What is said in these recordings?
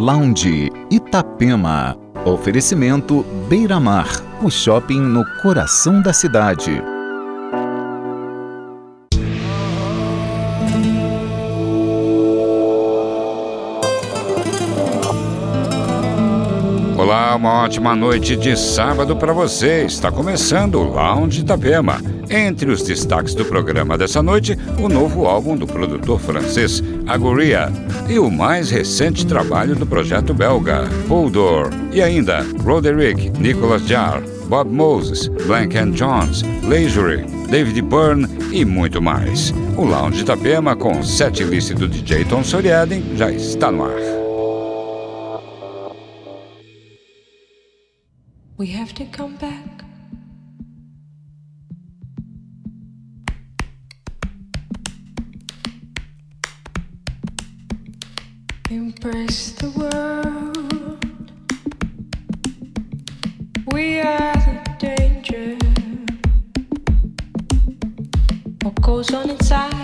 Lounge Itapema. Oferecimento Beiramar, o shopping no coração da cidade. Olá, uma ótima noite de sábado para você. Está começando o Lounge Itapema entre os destaques do programa dessa noite, o novo álbum do produtor francês Agoria e o mais recente trabalho do projeto belga Poldor e ainda Roderick, Nicolas Jarre, Bob Moses, Blank and Jones, Leisure, David Byrne e muito mais. O Lounge Itapema com sete list do DJ Tom Soriaden já está no ar. We have to come back. embrace the world. We are the danger. What goes on inside?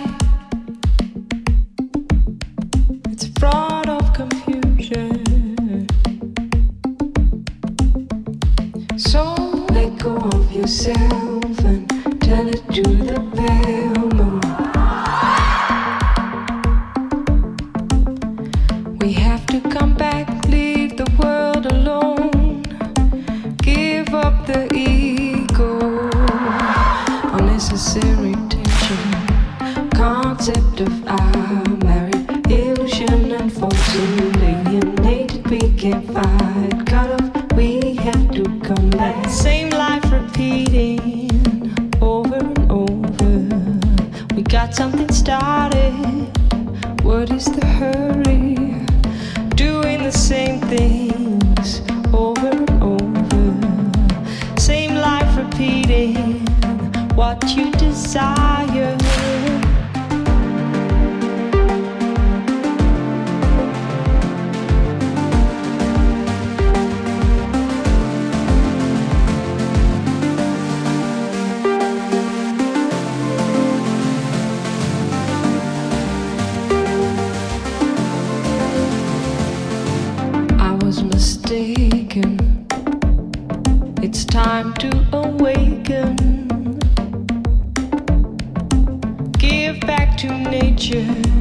It's a fraud of confusion. So let go of yourself and tell it to of our marriage, illusion and fortune, alienated, we can't fight. Cut off, we have to come back. Same life repeating over and over. We got something started. What is the hurry? Doing the same things over and over. Same life repeating what you desire. you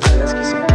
you są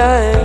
time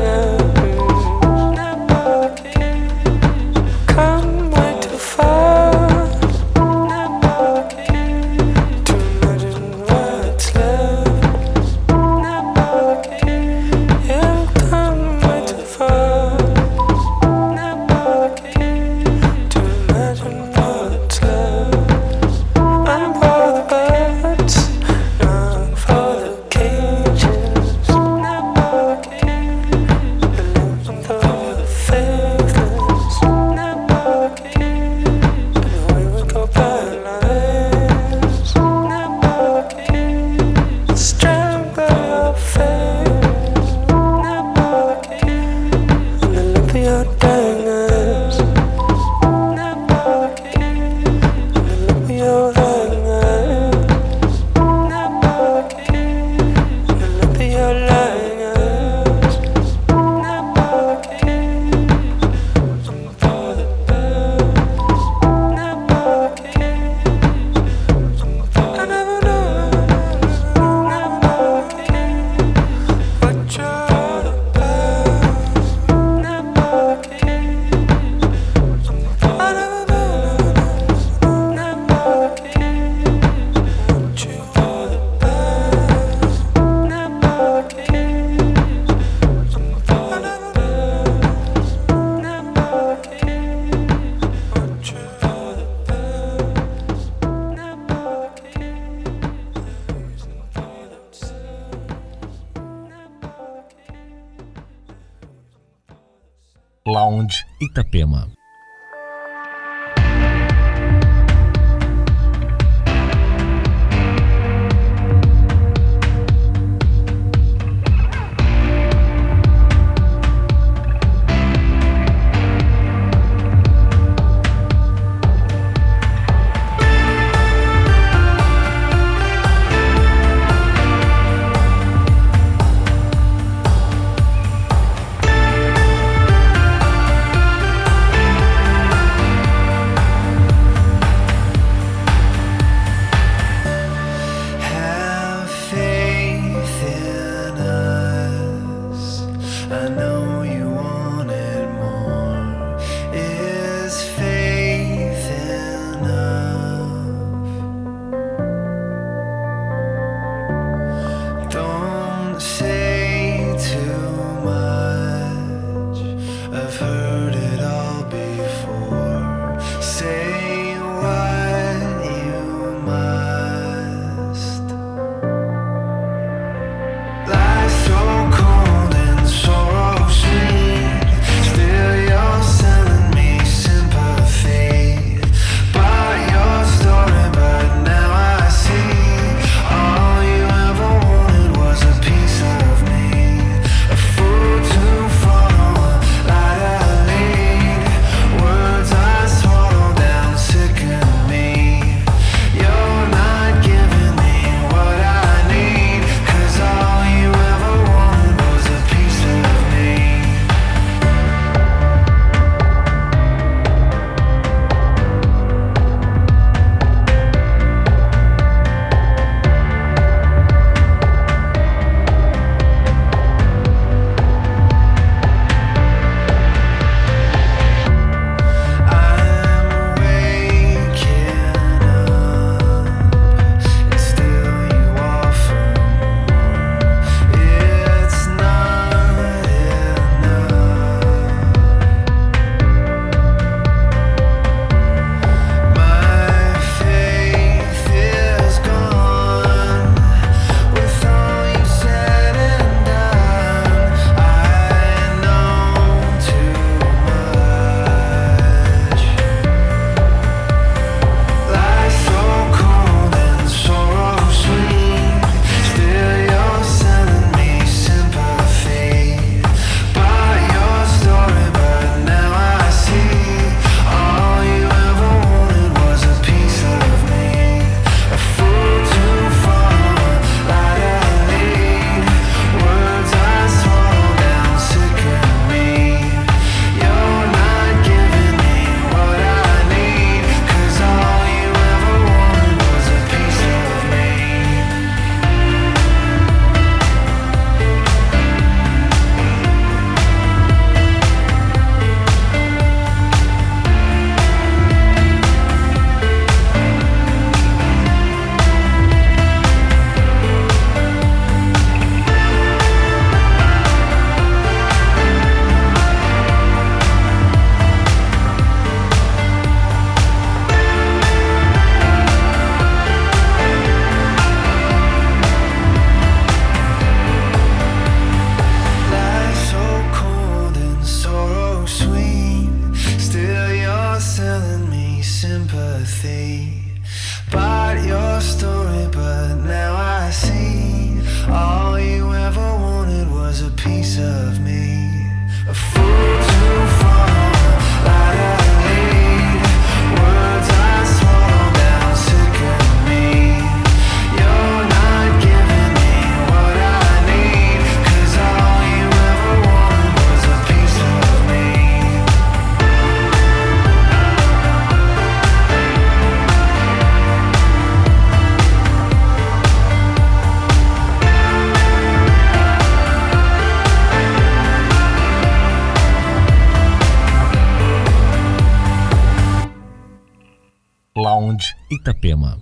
Sound, Itapema.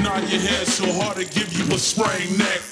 Nod your head so hard to give you a sprained neck.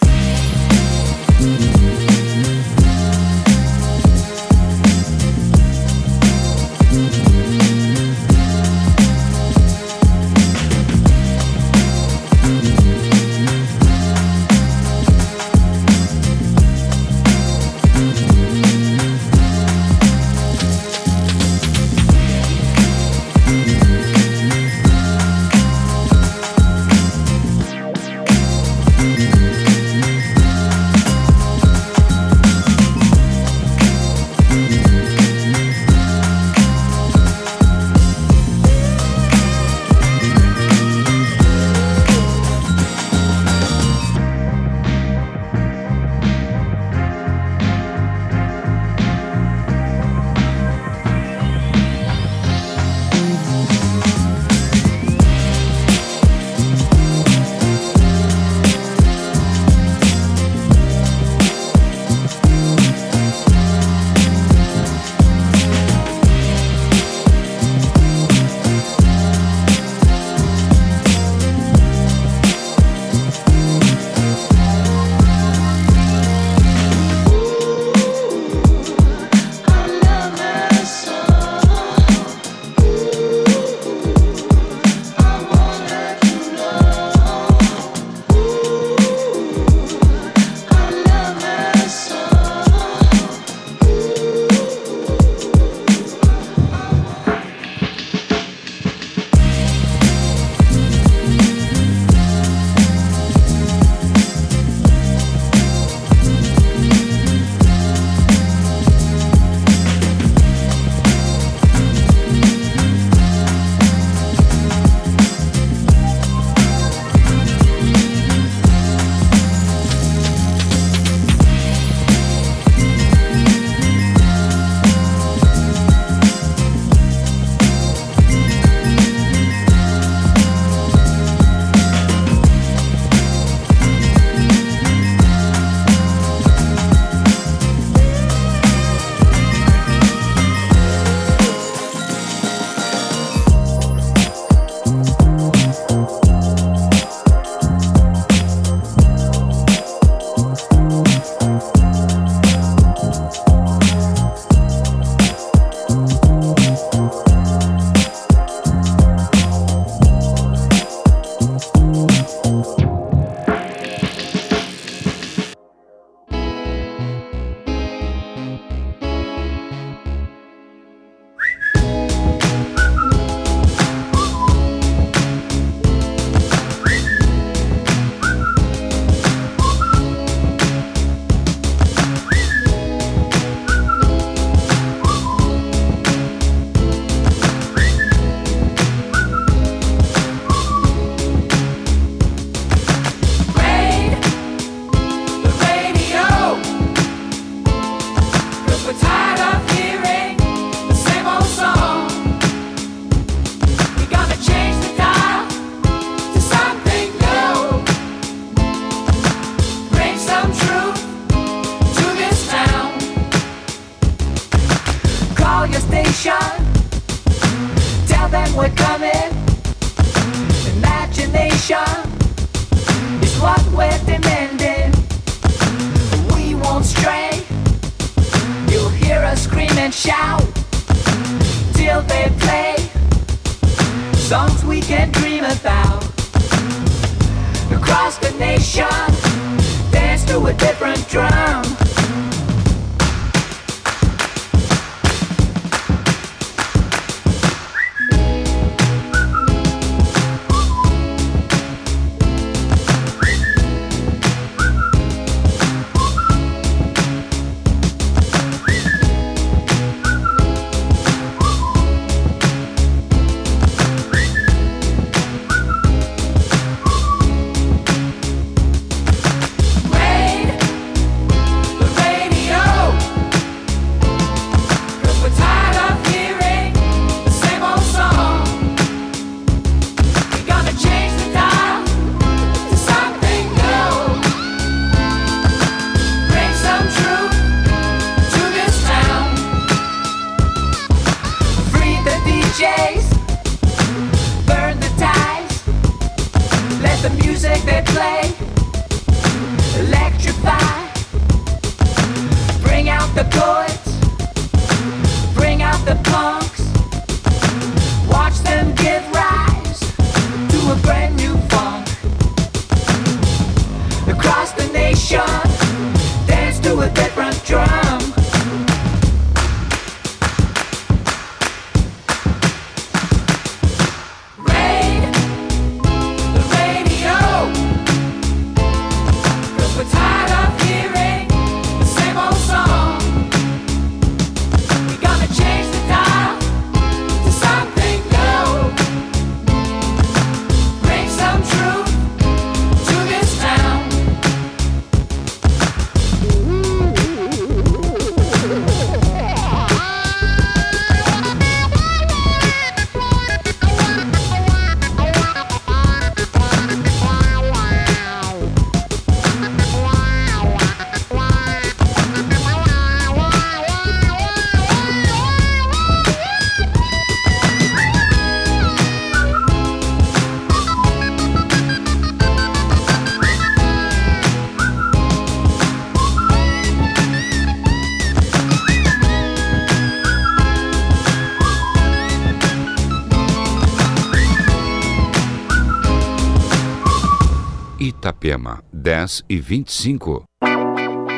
Itapema, 10 e 25.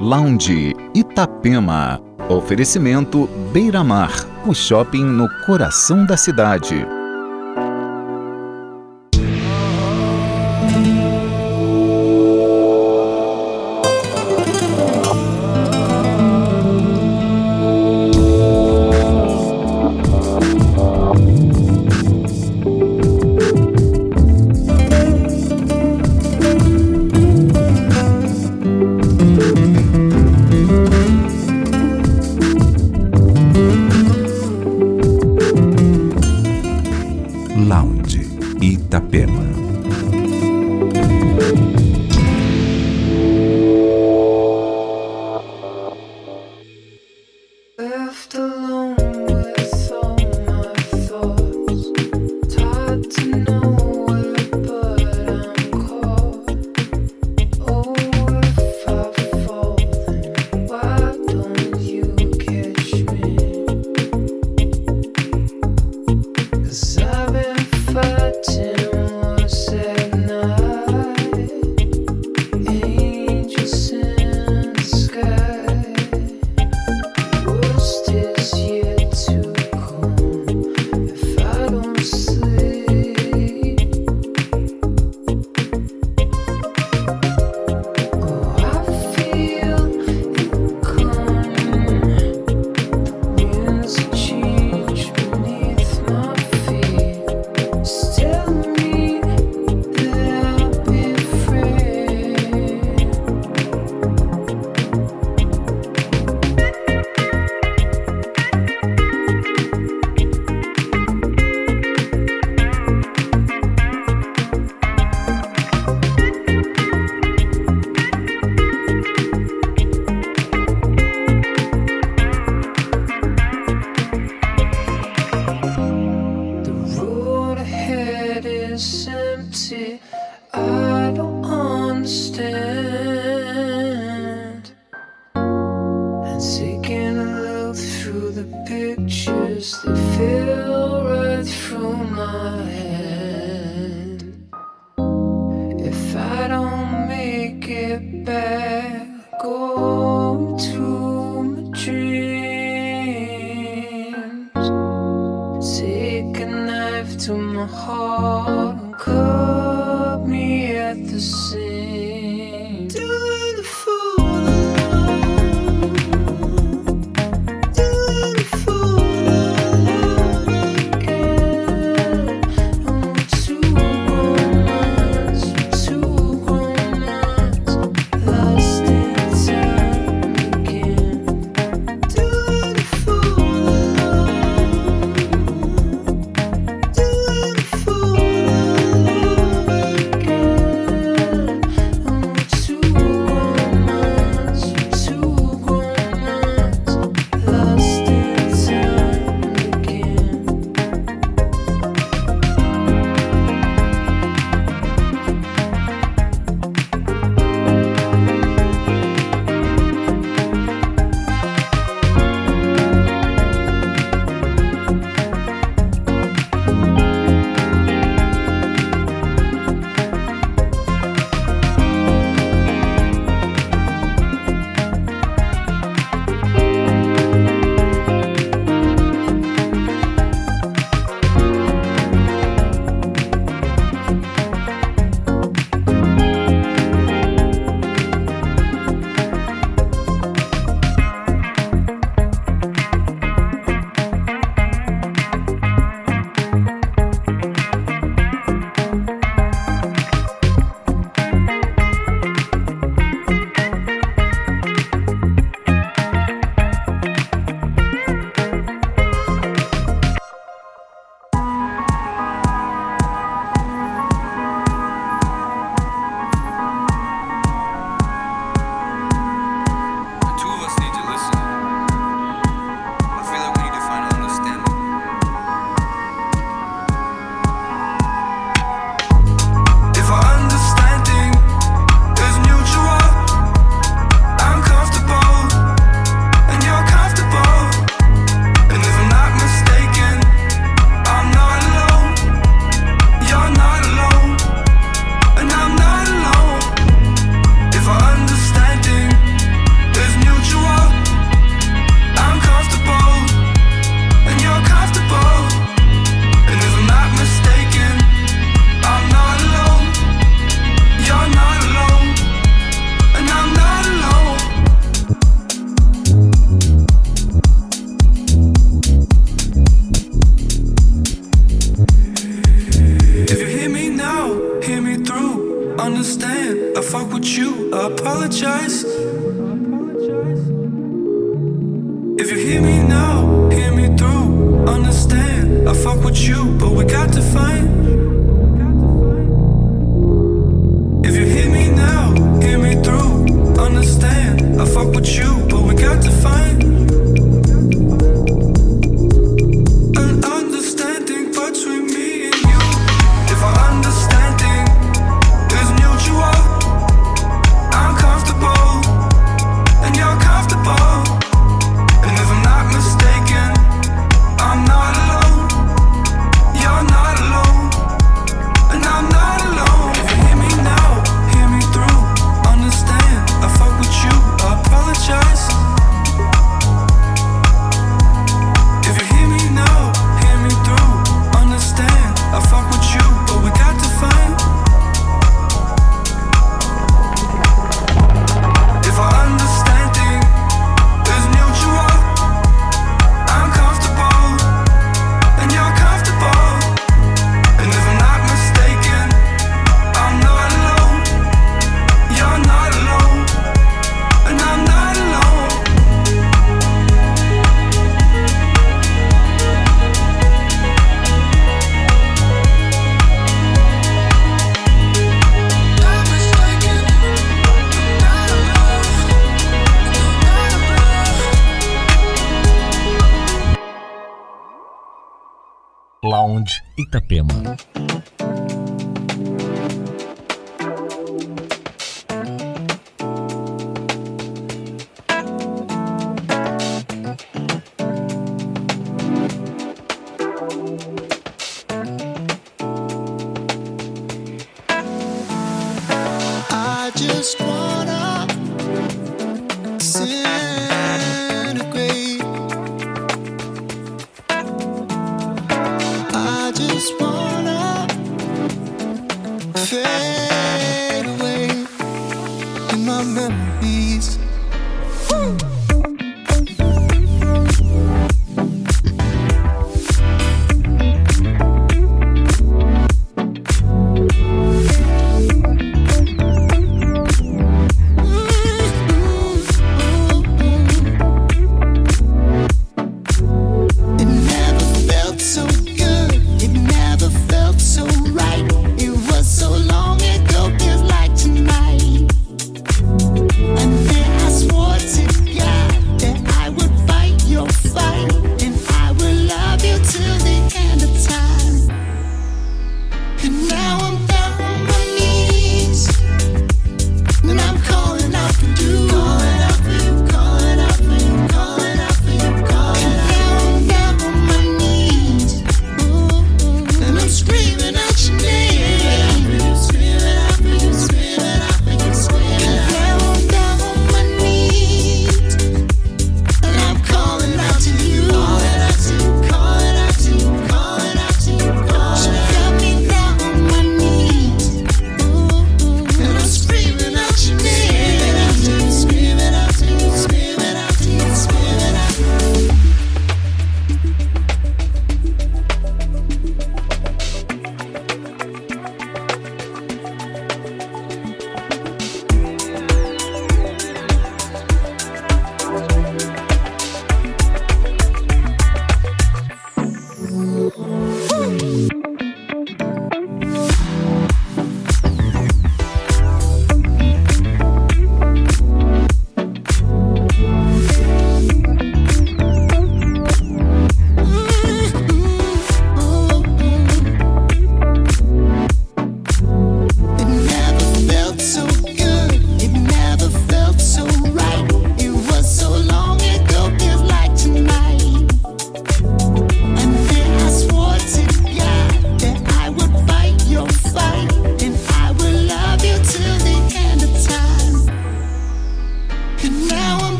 Lounge Itapema. Oferecimento Beira Mar, o shopping no coração da cidade.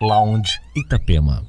Lounge Itapema.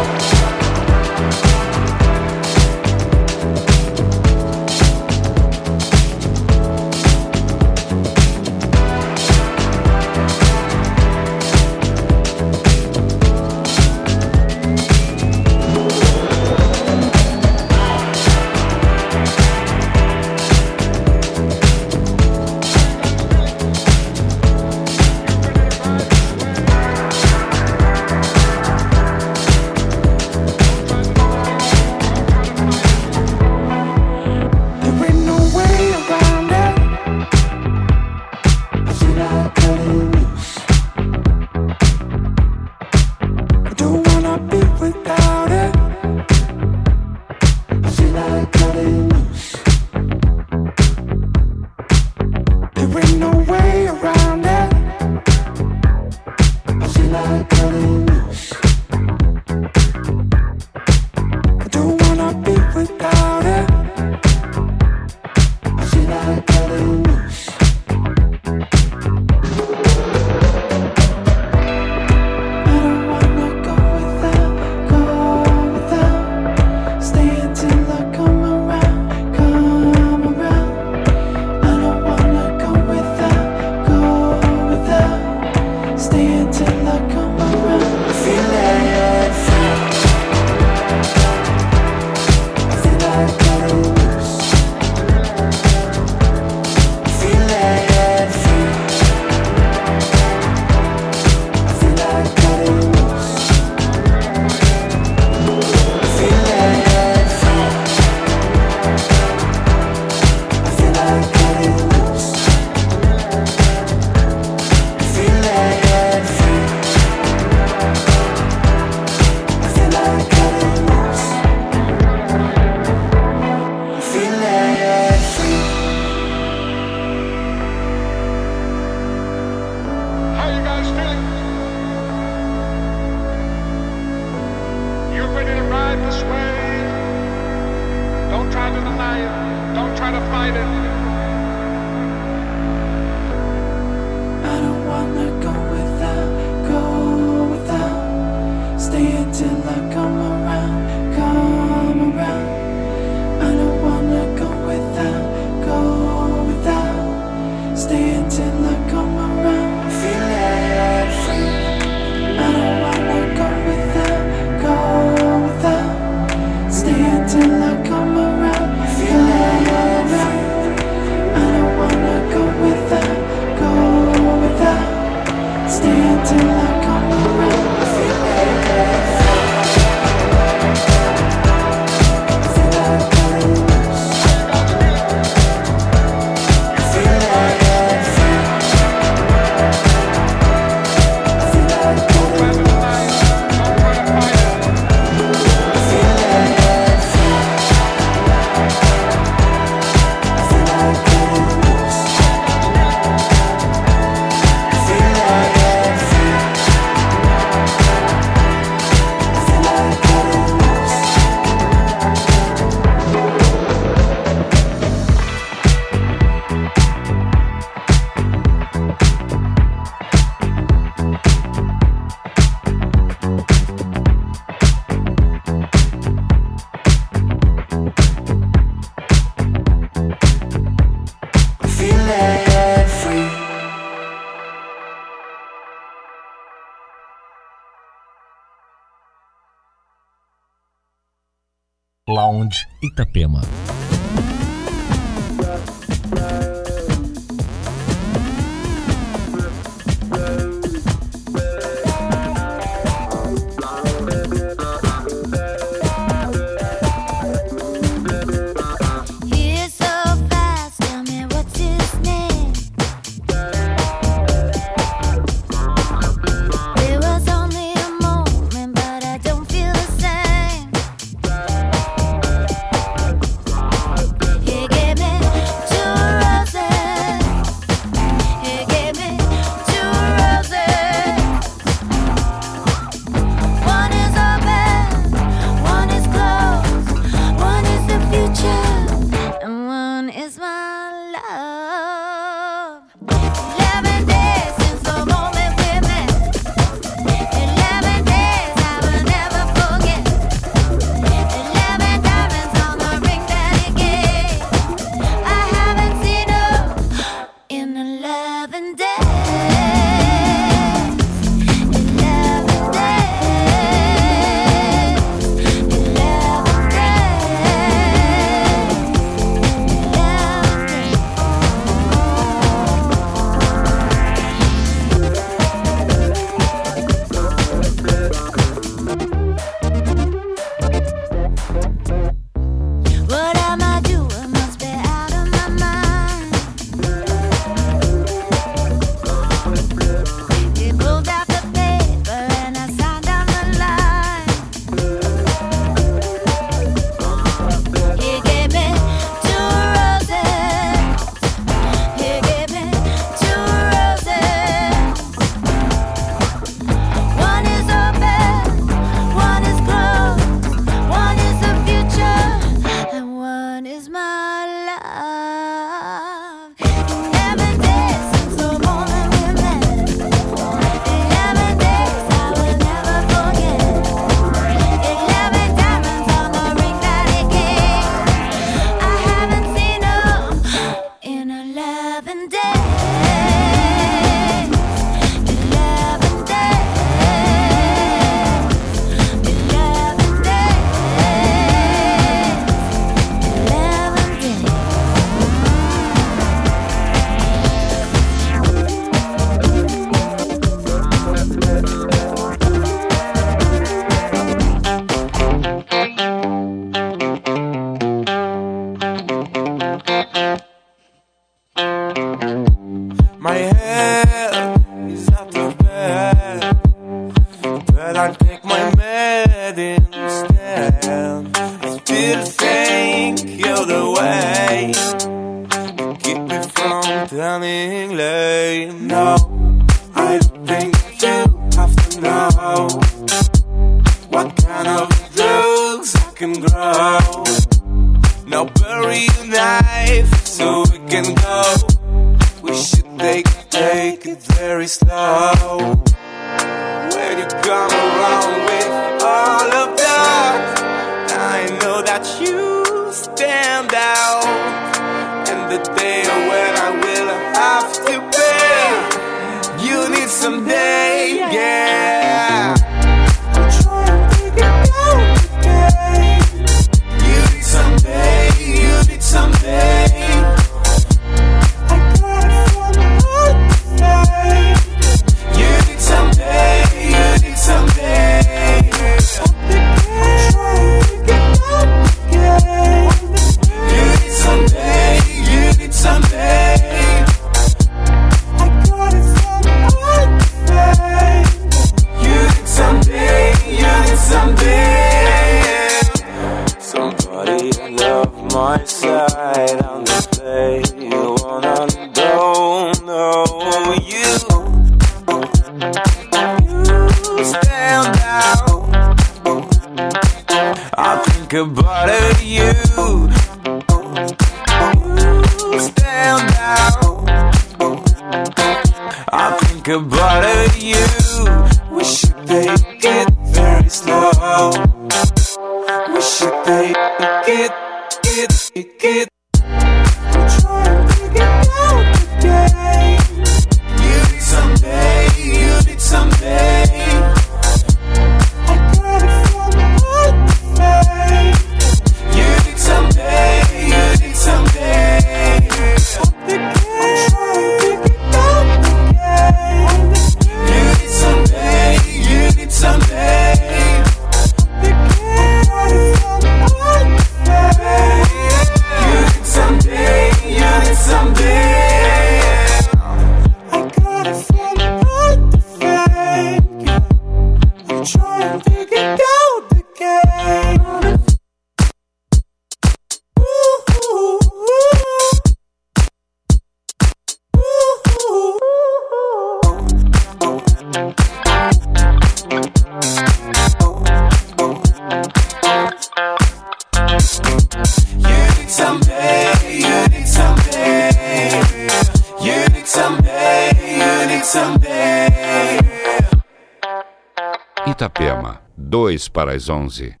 para as onze.